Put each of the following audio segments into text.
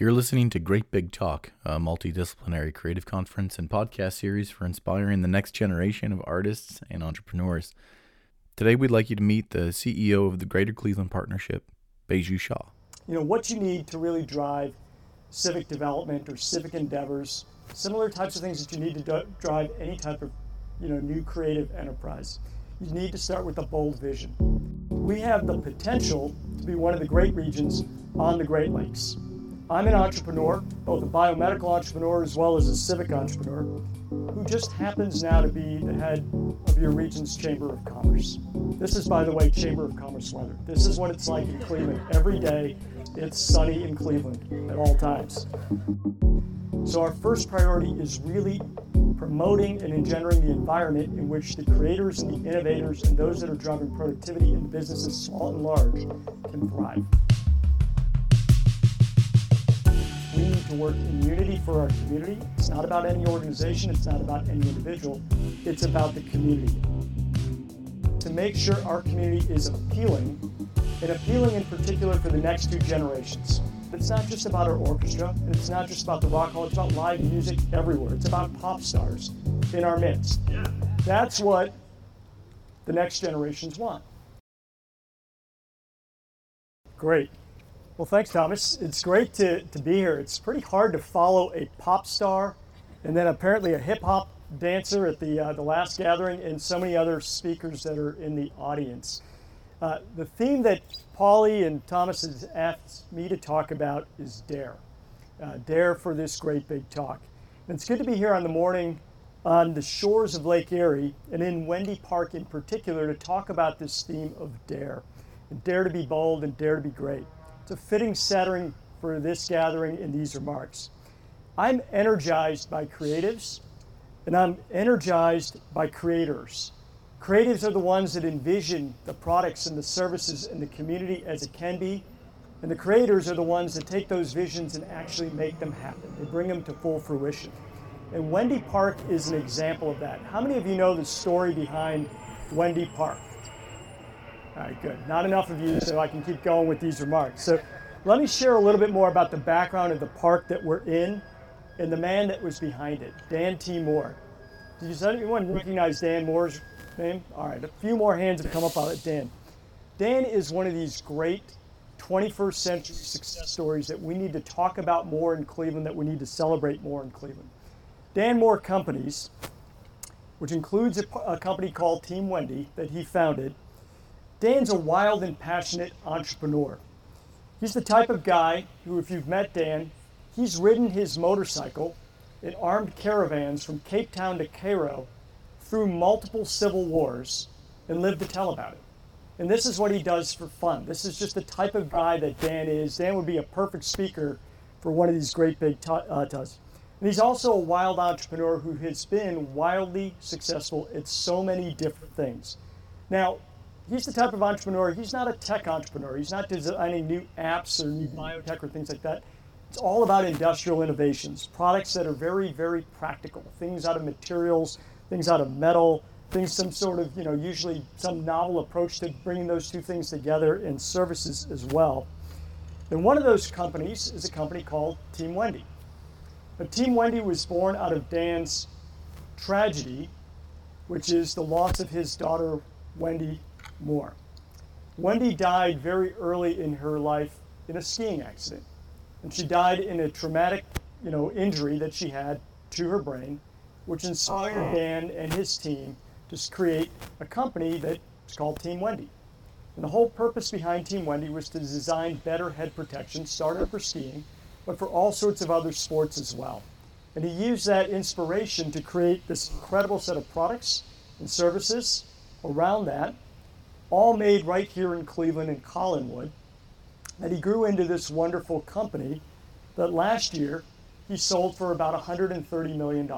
You're listening to Great Big Talk, a multidisciplinary creative conference and podcast series for inspiring the next generation of artists and entrepreneurs. Today, we'd like you to meet the CEO of the Greater Cleveland Partnership, Baiju Shah. You know, what you need to really drive civic development or civic endeavors, similar types of things that you need to do- drive any type of, you know, new creative enterprise. You need to start with a bold vision. We have the potential to be one of the great regions on the Great Lakes. I'm an entrepreneur, both a biomedical entrepreneur as well as a civic entrepreneur, who just happens now to be the head of your region's Chamber of Commerce. This is, by the way, Chamber of Commerce weather. This is what it's like in Cleveland. Every day, it's sunny in Cleveland at all times. So, our first priority is really promoting and engendering the environment in which the creators and the innovators and those that are driving productivity in businesses, small and large, can thrive. We need to work in unity for our community. It's not about any organization, it's not about any individual, it's about the community. To make sure our community is appealing, and appealing in particular for the next two generations. It's not just about our orchestra, and it's not just about the rock hall, it's about live music everywhere. It's about pop stars in our midst. That's what the next generations want. Great. Well, thanks, Thomas. It's great to, to be here. It's pretty hard to follow a pop star and then apparently a hip hop dancer at the, uh, the last gathering and so many other speakers that are in the audience. Uh, the theme that Paulie and Thomas has asked me to talk about is dare. Uh, dare for this great big talk. And it's good to be here on the morning on the shores of Lake Erie and in Wendy Park in particular to talk about this theme of dare. And dare to be bold and dare to be great. A fitting setting for this gathering in these remarks. I'm energized by creatives and I'm energized by creators. Creatives are the ones that envision the products and the services in the community as it can be, and the creators are the ones that take those visions and actually make them happen. They bring them to full fruition. And Wendy Park is an example of that. How many of you know the story behind Wendy Park? All right, good. Not enough of you, so I can keep going with these remarks. So let me share a little bit more about the background of the park that we're in and the man that was behind it, Dan T. Moore. Did Does anyone recognize Dan Moore's name? All right, a few more hands have come up on it. Dan. Dan is one of these great 21st century success stories that we need to talk about more in Cleveland, that we need to celebrate more in Cleveland. Dan Moore Companies, which includes a, a company called Team Wendy that he founded, Dan's a wild and passionate entrepreneur. He's the type of guy who, if you've met Dan, he's ridden his motorcycle in armed caravans from Cape Town to Cairo through multiple civil wars and lived to tell about it. And this is what he does for fun. This is just the type of guy that Dan is. Dan would be a perfect speaker for one of these great big t- uh. And he's also a wild entrepreneur who has been wildly successful at so many different things. Now, he's the type of entrepreneur, he's not a tech entrepreneur. He's not designing new apps or new biotech or things like that. It's all about industrial innovations, products that are very, very practical, things out of materials, things out of metal, things some sort of, you know, usually some novel approach to bringing those two things together in services as well. And one of those companies is a company called Team Wendy. But Team Wendy was born out of Dan's tragedy, which is the loss of his daughter, Wendy Moore. Wendy died very early in her life in a skiing accident. And she died in a traumatic, you know, injury that she had to her brain, which inspired oh. Dan and his team to create a company that's called Team Wendy. And the whole purpose behind Team Wendy was to design better head protection, started for skiing, but for all sorts of other sports as well. And he used that inspiration to create this incredible set of products and services around that, all made right here in Cleveland and Collinwood. And he grew into this wonderful company that last year he sold for about $130 million.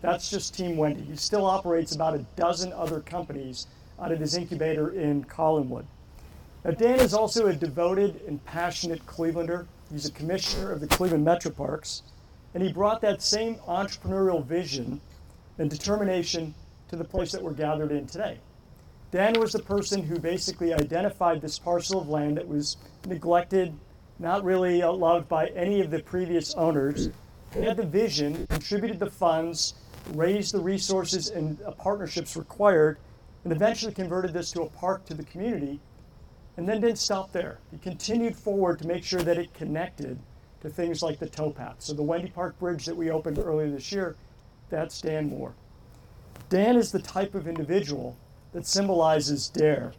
That's just Team Wendy. He still operates about a dozen other companies out of his incubator in Collinwood. Now, Dan is also a devoted and passionate Clevelander. He's a commissioner of the Cleveland Metro Parks, and he brought that same entrepreneurial vision and determination to the place that we're gathered in today. Dan was the person who basically identified this parcel of land that was neglected not really uh, loved by any of the previous owners. He had the vision, contributed the funds, raised the resources and uh, partnerships required, and eventually converted this to a park to the community, and then didn't stop there. He continued forward to make sure that it connected to things like the towpath. So the Wendy Park Bridge that we opened earlier this year, that's Dan Moore. Dan is the type of individual that symbolizes dare.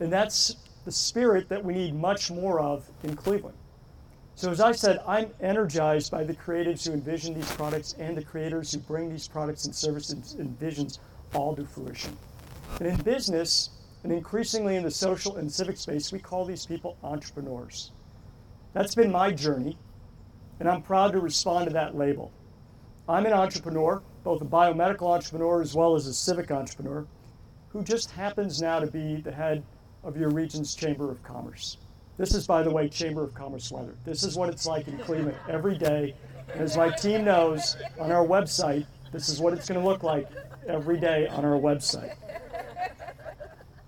And that's the spirit that we need much more of in Cleveland. So, as I said, I'm energized by the creatives who envision these products and the creators who bring these products and services and visions all to fruition. And in business, and increasingly in the social and civic space, we call these people entrepreneurs. That's been my journey, and I'm proud to respond to that label. I'm an entrepreneur, both a biomedical entrepreneur as well as a civic entrepreneur, who just happens now to be the head of your region's Chamber of Commerce. This is, by the way, Chamber of Commerce weather. This is what it's like in Cleveland every day. And as my team knows, on our website, this is what it's going to look like every day on our website.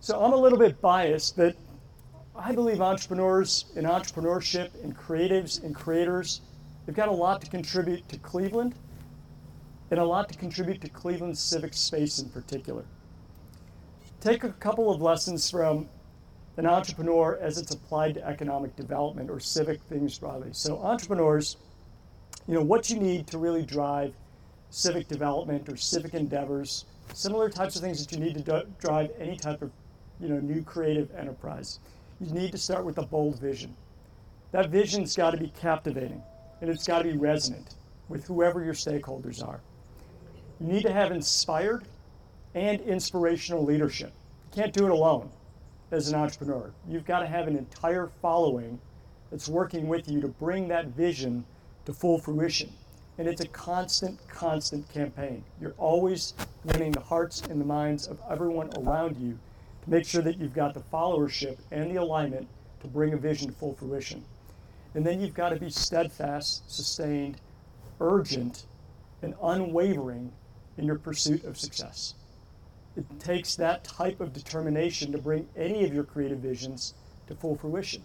So I'm a little bit biased, but I believe entrepreneurs in entrepreneurship and creatives and creators, they've got a lot to contribute to Cleveland and a lot to contribute to Cleveland's civic space in particular. Take a couple of lessons from an entrepreneur as it's applied to economic development or civic things broadly. So entrepreneurs, you know, what you need to really drive civic development or civic endeavors, similar types of things that you need to do- drive any type of, you know, new creative enterprise. You need to start with a bold vision. That vision's got to be captivating and it's got to be resonant with whoever your stakeholders are. You need to have inspired and inspirational leadership. You can't do it alone as an entrepreneur. You've got to have an entire following that's working with you to bring that vision to full fruition. And it's a constant, constant campaign. You're always winning the hearts and the minds of everyone around you to make sure that you've got the followership and the alignment to bring a vision to full fruition. And then you've got to be steadfast, sustained, urgent, and unwavering in your pursuit of success. It takes that type of determination to bring any of your creative visions to full fruition.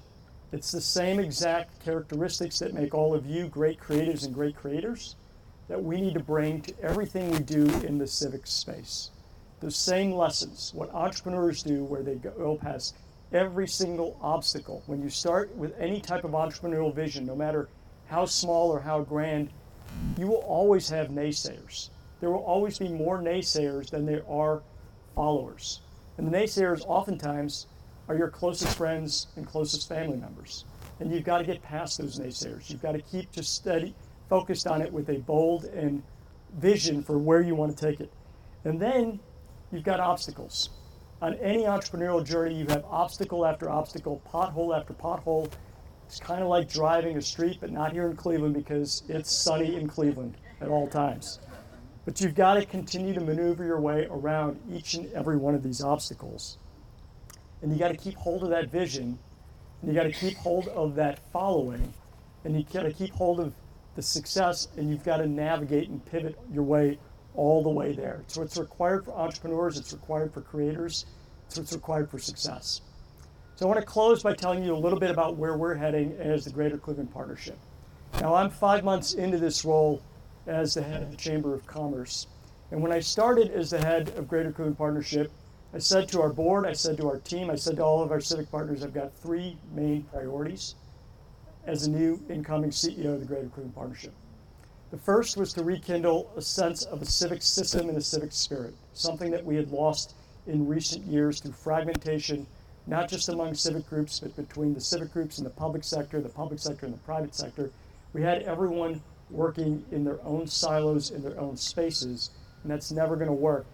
It's the same exact characteristics that make all of you great creatives and great creators that we need to bring to everything we do in the civic space. The same lessons, what entrepreneurs do, where they go past every single obstacle. When you start with any type of entrepreneurial vision, no matter how small or how grand, you will always have naysayers. There will always be more naysayers than there are followers. And the naysayers oftentimes are your closest friends and closest family members. And you've got to get past those naysayers. You've got to keep just steady, focused on it with a bold and vision for where you want to take it. And then you've got obstacles. On any entrepreneurial journey, you have obstacle after obstacle, pothole after pothole. It's kind of like driving a street, but not here in Cleveland because it's sunny in Cleveland at all times. But you've got to continue to maneuver your way around each and every one of these obstacles. And you got to keep hold of that vision, and you got to keep hold of that following, and you got to keep hold of the success, and you've got to navigate and pivot your way all the way there. So it's required for entrepreneurs, it's required for creators, it's required for success. So I want to close by telling you a little bit about where we're heading as the Greater Cleveland Partnership. Now I'm five months into this role as the head of the Chamber of Commerce. And when I started as the head of Greater Cleveland Partnership, I said to our board, I said to our team, I said to all of our civic partners, I've got three main priorities as a new incoming CEO of the Greater Cleveland Partnership. The first was to rekindle a sense of a civic system and a civic spirit, something that we had lost in recent years through fragmentation, not just among civic groups, but between the civic groups and the public sector, the public sector and the private sector. We had everyone working in their own silos, in their own spaces, and that's never going to work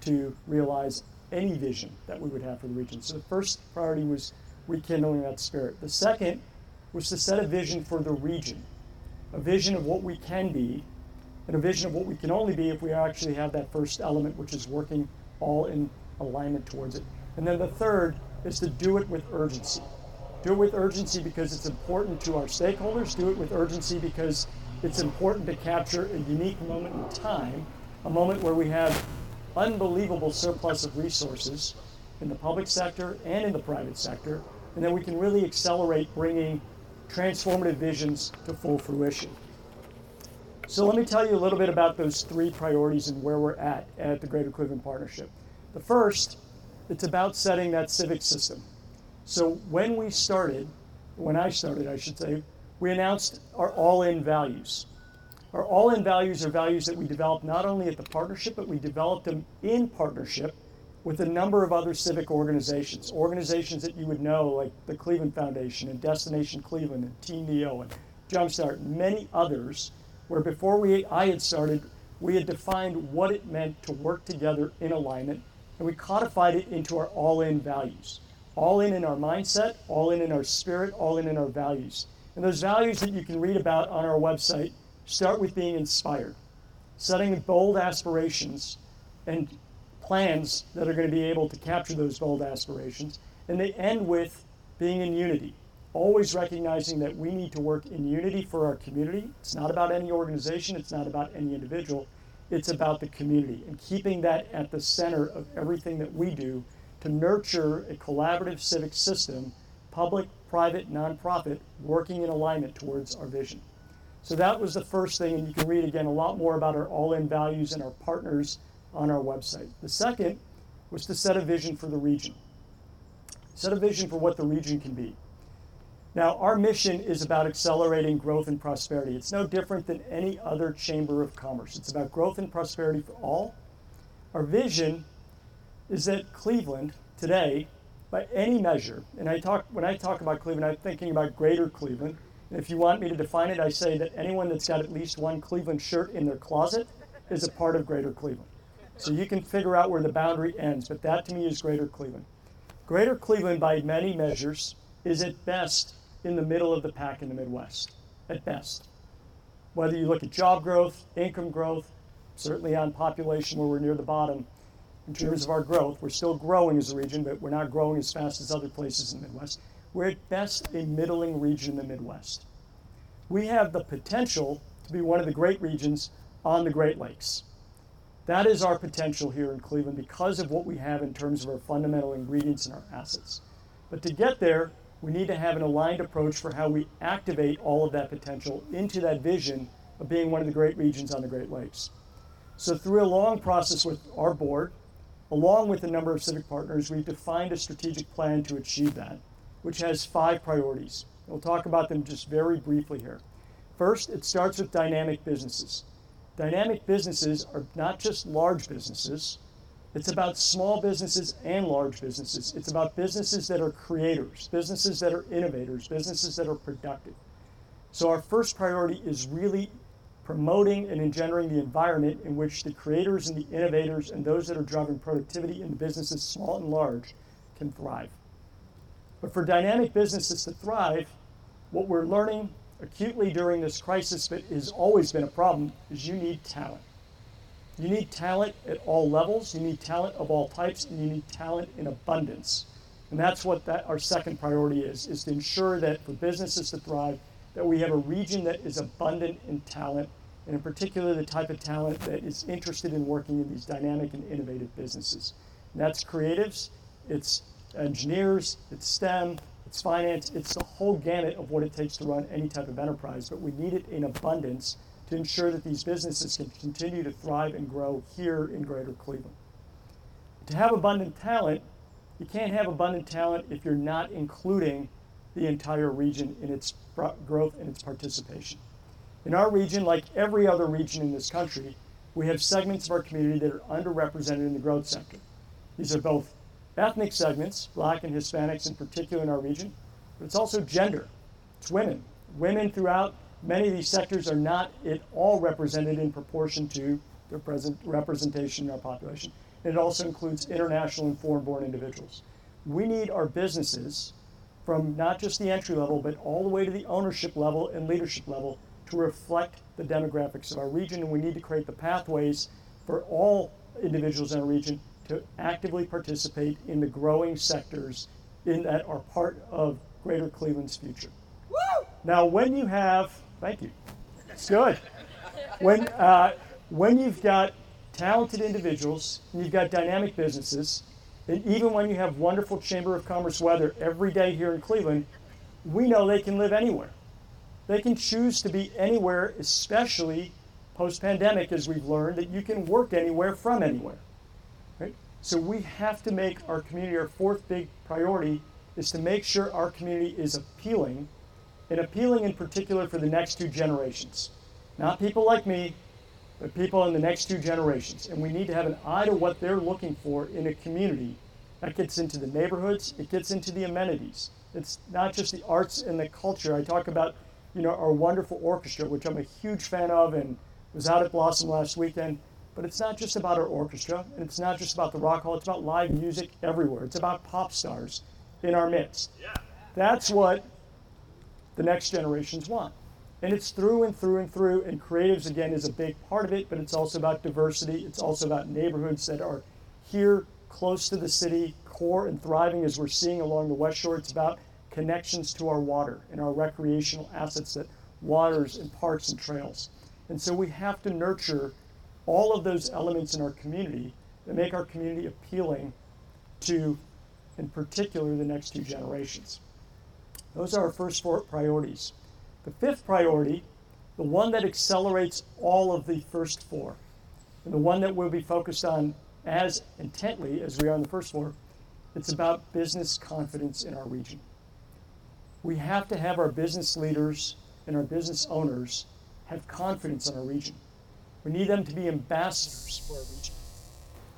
to realize any vision that we would have for the region. So the first priority was rekindling that spirit. The second was to set a vision for the region, a vision of what we can be, and a vision of what we can only be if we actually have that first element, which is working all in alignment towards it. And then the third is to do it with urgency. Do it with urgency because it's important to our stakeholders. Do it with urgency because it's important to capture a unique moment in time, a moment where we have unbelievable surplus of resources in the public sector and in the private sector, and then we can really accelerate bringing transformative visions to full fruition. So let me tell you a little bit about those three priorities and where we're at at the Greater Cleveland Partnership. The first, it's about setting that civic system. So when we started, when I started, I should say, we announced our all-in values. Our all-in values are values that we developed not only at the partnership, but we developed them in partnership with a number of other civic organizations, organizations that you would know like the Cleveland Foundation and Destination Cleveland and Team Neo and Jumpstart, and many others, where before we, I had started, we had defined what it meant to work together in alignment, and we codified it into our all-in values. All in in our mindset, all in in our spirit, all in in our values. And those values that you can read about on our website start with being inspired, setting bold aspirations and plans that are going to be able to capture those bold aspirations. And they end with being in unity, always recognizing that we need to work in unity for our community. It's not about any organization, it's not about any individual, it's about the community and keeping that at the center of everything that we do to nurture a collaborative civic system, public, private, nonprofit, working in alignment towards our vision. So that was the first thing, and you can read again a lot more about our all in values and our partners on our website. The second was to set a vision for the region, set a vision for what the region can be. Now, our mission is about accelerating growth and prosperity. It's no different than any other chamber of commerce. It's about growth and prosperity for all. Our vision is that Cleveland today, by any measure, and I talk when I talk about Cleveland, I'm thinking about greater Cleveland. And if you want me to define it, I say that anyone that's got at least one Cleveland shirt in their closet is a part of greater Cleveland. So you can figure out where the boundary ends, but that to me is Greater Cleveland. Greater Cleveland, by many measures, is at best in the middle of the pack in the Midwest, at best. Whether you look at job growth, income growth, certainly on population where we're near the bottom, in terms of our growth, we're still growing as a region, but we're not growing as fast as other places in the Midwest. We're at best a middling region in the Midwest. We have the potential to be one of the great regions on the Great Lakes. That is our potential here in Cleveland because of what we have in terms of our fundamental ingredients and our assets. But to get there, we need to have an aligned approach for how we activate all of that potential into that vision of being one of the great regions on the Great Lakes. So, through a long process with our board, along with a number of civic partners, we've defined a strategic plan to achieve that, which has five priorities. We'll talk about them just very briefly here. First, it starts with dynamic businesses. Dynamic businesses are not just large businesses, it's about small businesses and large businesses. It's about businesses that are creators, businesses that are innovators, businesses that are productive. So, our first priority is really promoting and engendering the environment in which the creators and the innovators and those that are driving productivity in businesses, small and large, can thrive. But for dynamic businesses to thrive, what we're learning acutely during this crisis, but has always been a problem, is you need talent. You need talent at all levels, you need talent of all types, and you need talent in abundance. And that's what that, our second priority is, is to ensure that for businesses to thrive, that we have a region that is abundant in talent, and in particular the type of talent that is interested in working in these dynamic and innovative businesses. And that's creatives, it's engineers, it's STEM, it's finance, it's the whole gamut of what it takes to run any type of enterprise, but we need it in abundance to ensure that these businesses can continue to thrive and grow here in greater Cleveland. To have abundant talent, you can't have abundant talent if you're not including the entire region in its growth and its participation. In our region, like every other region in this country, we have segments of our community that are underrepresented in the growth sector. These are both ethnic segments, black and Hispanics in particular in our region, but it's also gender. It's women. Women throughout many of these sectors are not at all represented in proportion to their present representation in our population. And it also includes international and foreign born individuals. We need our businesses from not just the entry level, but all the way to the ownership level and leadership level to reflect the demographics of our region. And we need to create the pathways for all individuals in our region to actively participate in the growing sectors in that are part of Greater Cleveland's future. Woo! Now, when you have, thank you, it's good. When, uh, when you've got talented individuals, and you've got dynamic businesses, and even when you have wonderful Chamber of Commerce weather every day here in Cleveland, we know they can live anywhere. They can choose to be anywhere, especially post pandemic, as we've learned, that you can work anywhere from anywhere. Right? So we have to make our community, our fourth big priority is to make sure our community is appealing, and appealing in particular for the next two generations. Not people like me, but people in the next two generations. And we need to have an eye to what they're looking for in a community. That gets into the neighborhoods, it gets into the amenities. It's not just the arts and the culture. I talk about, you know, our wonderful orchestra, which I'm a huge fan of and was out at Blossom last weekend. But it's not just about our orchestra, and it's not just about the Rock Hall. It's about live music everywhere. It's about pop stars in our midst. Yeah. That's what the next generations want. And it's through and through and through. And creatives, again, is a big part of it, but it's also about diversity. It's also about neighborhoods that are here close to the city, core and thriving as we're seeing along the West Shore. It's about connections to our water and our recreational assets that waters and parks and trails. And so we have to nurture all of those elements in our community that make our community appealing to, in particular, the next two generations. Those are our first four priorities. The fifth priority, the one that accelerates all of the first four, and the one that we'll be focused on as intently as we are in the first four, it's about business confidence in our region. We have to have our business leaders and our business owners have confidence in our region. We need them to be ambassadors for our region.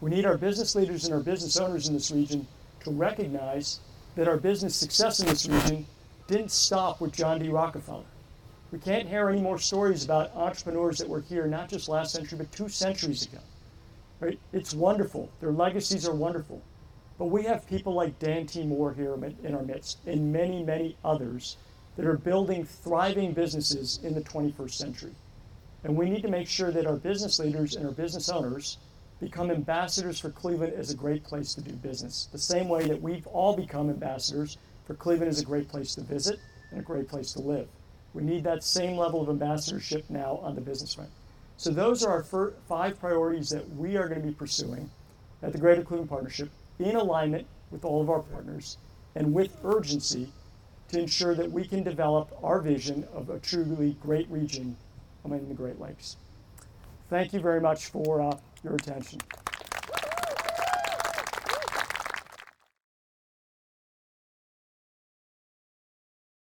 We need our business leaders and our business owners in this region to recognize that our business success in this region didn't stop with John D. Rockefeller. We can't hear any more stories about entrepreneurs that were here not just last century, but two centuries ago. Right? It's wonderful. Their legacies are wonderful. But we have people like Dan T. Moore here in our midst, and many, many others that are building thriving businesses in the 21st century. And we need to make sure that our business leaders and our business owners become ambassadors for Cleveland as a great place to do business, the same way that we've all become ambassadors for Cleveland as a great place to visit and a great place to live. We need that same level of ambassadorship now on the business front. So those are our five priorities that we are going to be pursuing at the Greater Cleveland Partnership in alignment with all of our partners and with urgency to ensure that we can develop our vision of a truly great region among the Great Lakes. Thank you very much for uh, your attention.